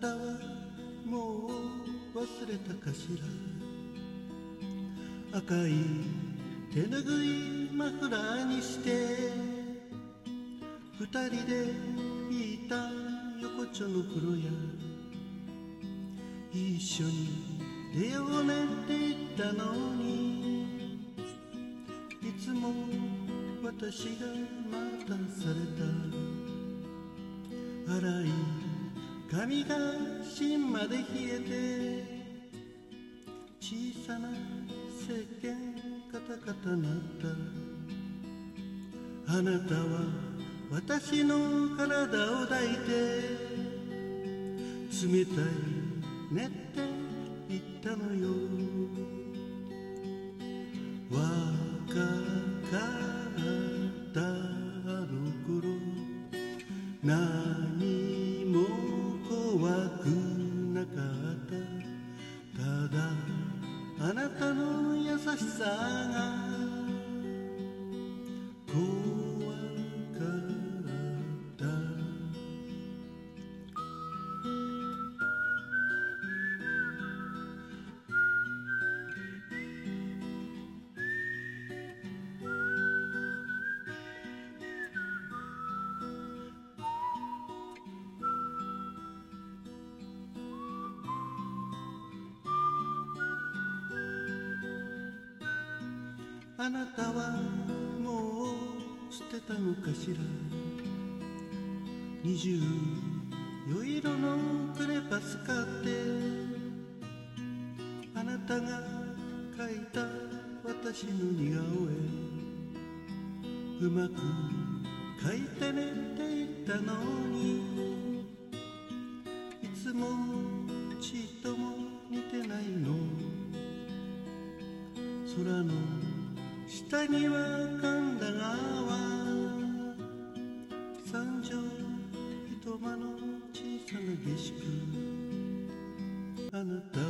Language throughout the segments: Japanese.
たはもう忘れたかしら。赤い手ぬぐいマフラーにして二人で引いた横丁の風呂や一緒に出ようねって言ったのにいつも私が待たされた。荒い髪が芯まで冷えて小さな石鹸カタカタなった。あなたは私の体を抱いて冷たいねって言ったのよ。若かったあの頃何も怖くなかった。ただあなたの優しさがあなたはもう捨てたのかしら？二十余色のクレパス買って。あなたが描いた私の似顔絵。うまく描いてねって言ったのに。いつもちっとも似てないの。空の下には神田川三畳一間の小さな下宿。あなたは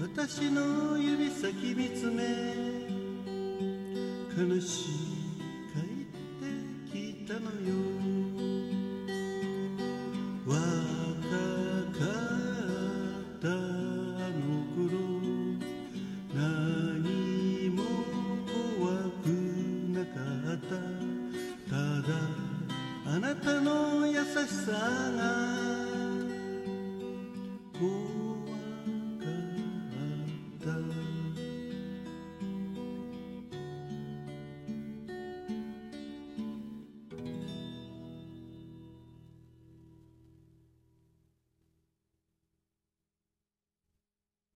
私の指先見つめ悲しい sangat